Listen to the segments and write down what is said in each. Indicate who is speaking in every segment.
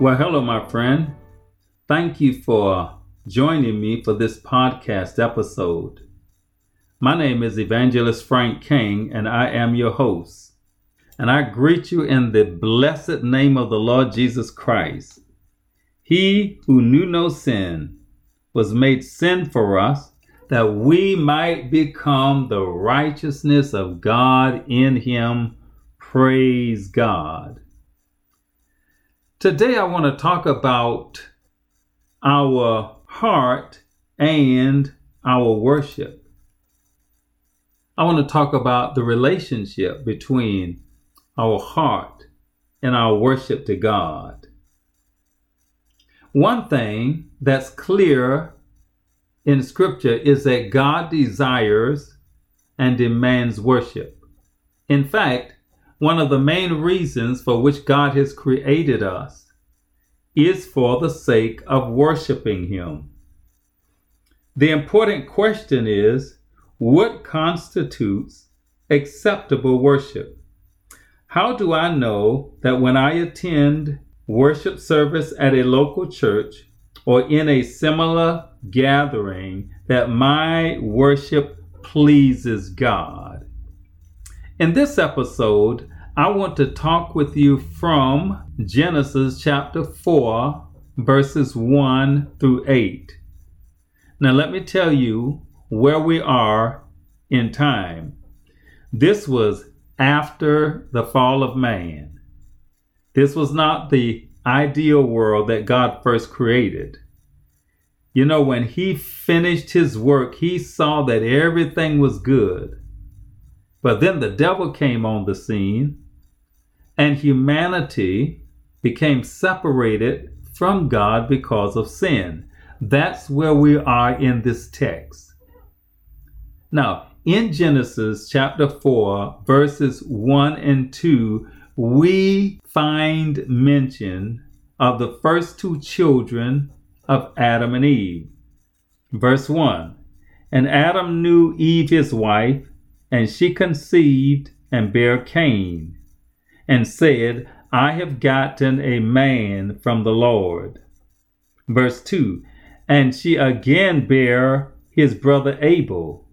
Speaker 1: Well, hello, my friend. Thank you for joining me for this podcast episode. My name is Evangelist Frank King, and I am your host. And I greet you in the blessed name of the Lord Jesus Christ. He who knew no sin was made sin for us that we might become the righteousness of God in him. Praise God. Today, I want to talk about our heart and our worship. I want to talk about the relationship between our heart and our worship to God. One thing that's clear in Scripture is that God desires and demands worship. In fact, one of the main reasons for which God has created us is for the sake of worshiping Him. The important question is what constitutes acceptable worship? How do I know that when I attend worship service at a local church or in a similar gathering that my worship pleases God. In this episode, I want to talk with you from Genesis chapter 4, verses 1 through 8. Now, let me tell you where we are in time. This was after the fall of man. This was not the ideal world that God first created. You know, when he finished his work, he saw that everything was good. But then the devil came on the scene, and humanity became separated from God because of sin. That's where we are in this text. Now, in Genesis chapter 4, verses 1 and 2, we find mention of the first two children of Adam and Eve. Verse 1 And Adam knew Eve his wife, and she conceived and bare Cain, and said, I have gotten a man from the Lord. Verse 2 And she again bare his brother Abel.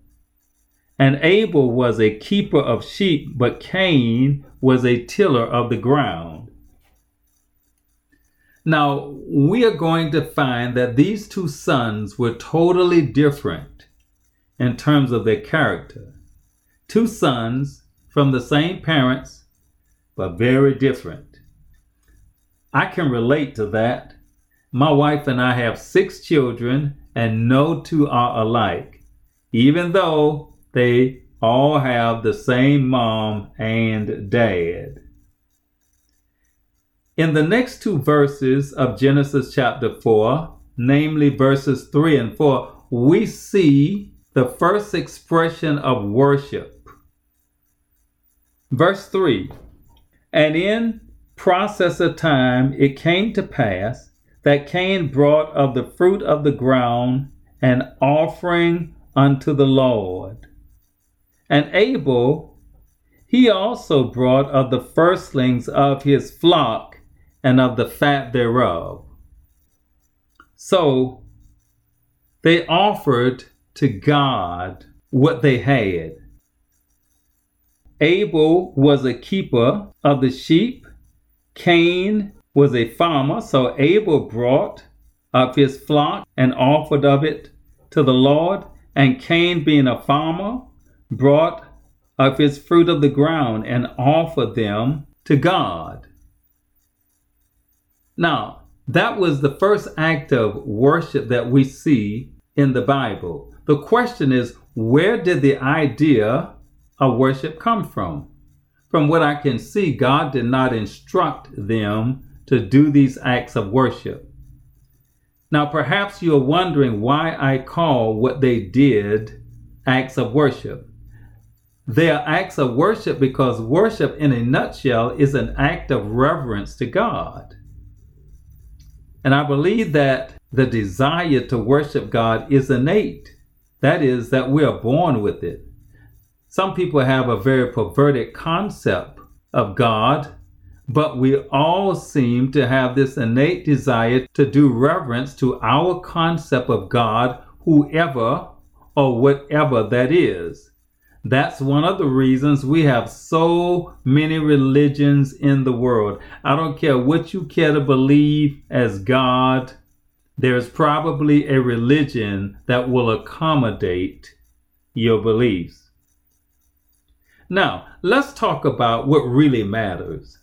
Speaker 1: And Abel was a keeper of sheep, but Cain was a tiller of the ground. Now, we are going to find that these two sons were totally different in terms of their character. Two sons from the same parents, but very different. I can relate to that. My wife and I have six children, and no two are alike, even though they all have the same mom and dad. In the next two verses of Genesis chapter 4, namely verses 3 and 4, we see the first expression of worship. Verse 3 And in process of time it came to pass that Cain brought of the fruit of the ground an offering unto the Lord. And Abel, he also brought of the firstlings of his flock and of the fat thereof. So they offered to God what they had. Abel was a keeper of the sheep. Cain was a farmer, so Abel brought of his flock and offered of it to the Lord. And Cain, being a farmer, brought of his fruit of the ground and offered them to God. Now, that was the first act of worship that we see in the Bible. The question is, where did the idea of worship come from? From what I can see, God did not instruct them to do these acts of worship. Now, perhaps you're wondering why I call what they did acts of worship. They are acts of worship because worship, in a nutshell, is an act of reverence to God. And I believe that the desire to worship God is innate. That is, that we are born with it. Some people have a very perverted concept of God, but we all seem to have this innate desire to do reverence to our concept of God, whoever or whatever that is. That's one of the reasons we have so many religions in the world. I don't care what you care to believe as God, there's probably a religion that will accommodate your beliefs. Now, let's talk about what really matters.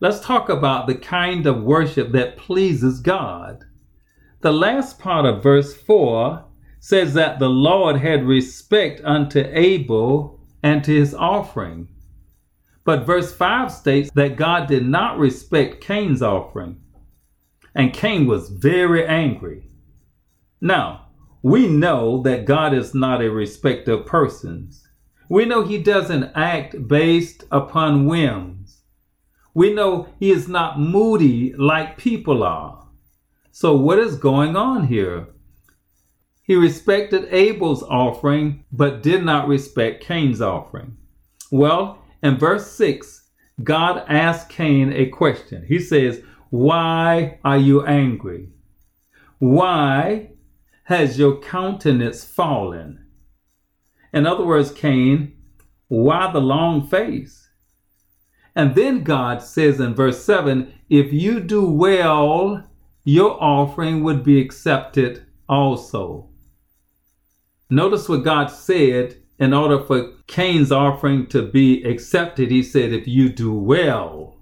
Speaker 1: Let's talk about the kind of worship that pleases God. The last part of verse 4 says that the Lord had respect unto Abel and to his offering. But verse 5 states that God did not respect Cain's offering, and Cain was very angry. Now, we know that God is not a respecter of persons. We know he doesn't act based upon whims. We know he is not moody like people are. So, what is going on here? He respected Abel's offering, but did not respect Cain's offering. Well, in verse 6, God asked Cain a question. He says, Why are you angry? Why has your countenance fallen? In other words, Cain, why the long face? And then God says in verse 7 if you do well, your offering would be accepted also. Notice what God said in order for Cain's offering to be accepted. He said, if you do well,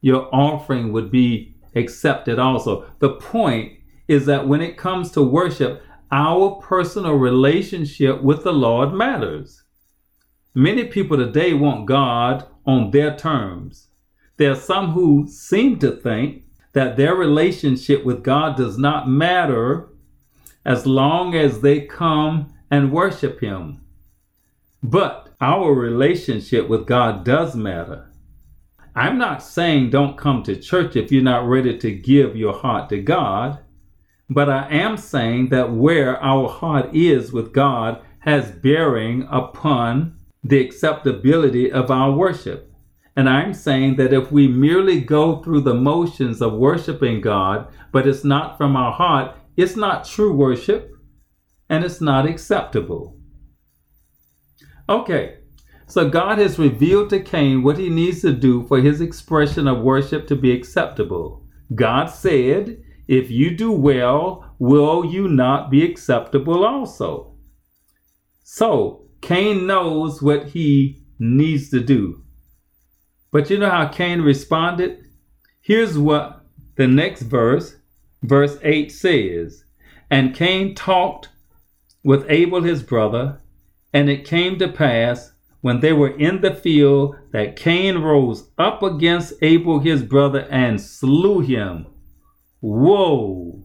Speaker 1: your offering would be accepted also. The point is that when it comes to worship, our personal relationship with the Lord matters. Many people today want God on their terms. There are some who seem to think that their relationship with God does not matter as long as they come and worship Him. But our relationship with God does matter. I'm not saying don't come to church if you're not ready to give your heart to God, but I am saying that where our heart is with God has bearing upon the acceptability of our worship. And I'm saying that if we merely go through the motions of worshiping God, but it's not from our heart, it's not true worship and it's not acceptable. Okay, so God has revealed to Cain what he needs to do for his expression of worship to be acceptable. God said, If you do well, will you not be acceptable also? So, Cain knows what he needs to do. But you know how Cain responded? Here's what the next verse verse 8 says, And Cain talked with Abel his brother, and it came to pass when they were in the field that Cain rose up against Abel his brother and slew him. Whoa!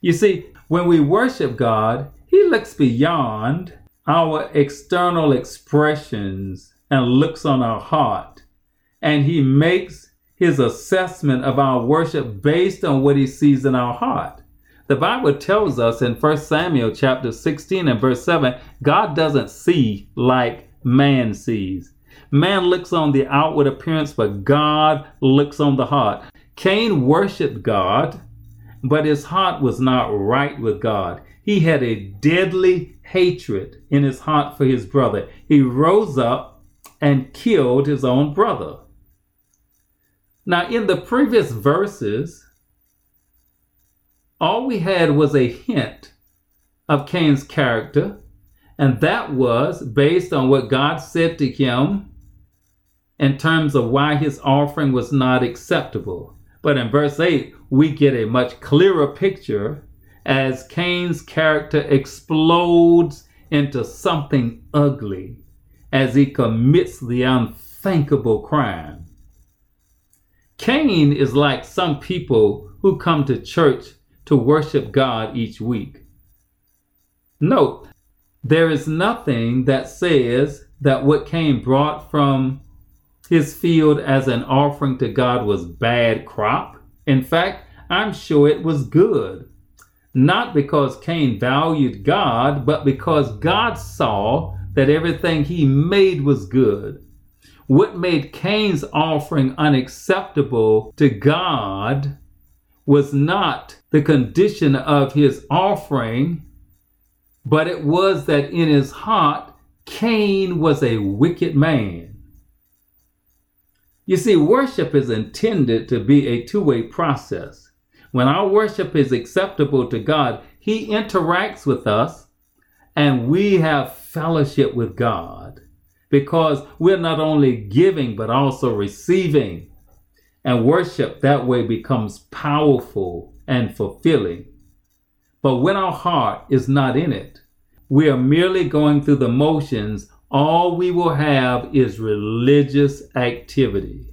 Speaker 1: You see, when we worship God, He looks beyond our external expressions and looks on our heart, and He makes his assessment of our worship based on what he sees in our heart. The Bible tells us in 1 Samuel chapter 16 and verse 7, God doesn't see like man sees. Man looks on the outward appearance, but God looks on the heart. Cain worshiped God, but his heart was not right with God. He had a deadly hatred in his heart for his brother. He rose up and killed his own brother. Now, in the previous verses, all we had was a hint of Cain's character, and that was based on what God said to him in terms of why his offering was not acceptable. But in verse 8, we get a much clearer picture as Cain's character explodes into something ugly as he commits the unthinkable crime. Cain is like some people who come to church to worship God each week. Note, there is nothing that says that what Cain brought from his field as an offering to God was bad crop. In fact, I'm sure it was good. Not because Cain valued God, but because God saw that everything he made was good. What made Cain's offering unacceptable to God was not the condition of his offering, but it was that in his heart, Cain was a wicked man. You see, worship is intended to be a two way process. When our worship is acceptable to God, He interacts with us and we have fellowship with God because we're not only giving but also receiving. And worship that way becomes powerful and fulfilling. But when our heart is not in it, we are merely going through the motions. All we will have is religious activity.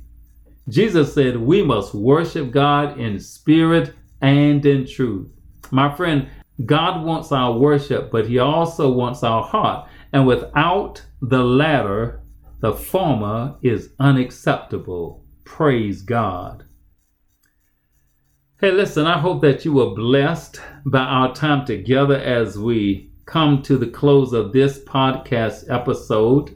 Speaker 1: Jesus said we must worship God in spirit and in truth. My friend, God wants our worship, but He also wants our heart. And without the latter, the former is unacceptable. Praise God. Hey, listen, I hope that you were blessed by our time together as we come to the close of this podcast episode.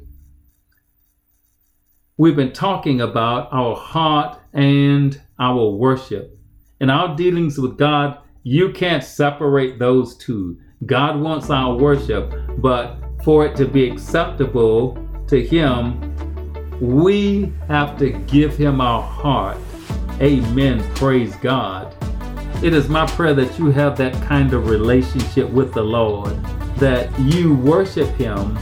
Speaker 1: We've been talking about our heart and our worship. In our dealings with God, you can't separate those two. God wants our worship, but for it to be acceptable to Him, we have to give Him our heart. Amen. Praise God. It is my prayer that you have that kind of relationship with the Lord, that you worship Him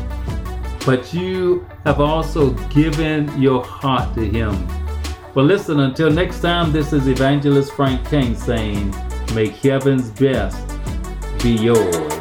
Speaker 1: but you have also given your heart to Him. Well, listen, until next time, this is Evangelist Frank King saying, Make heaven's best be yours.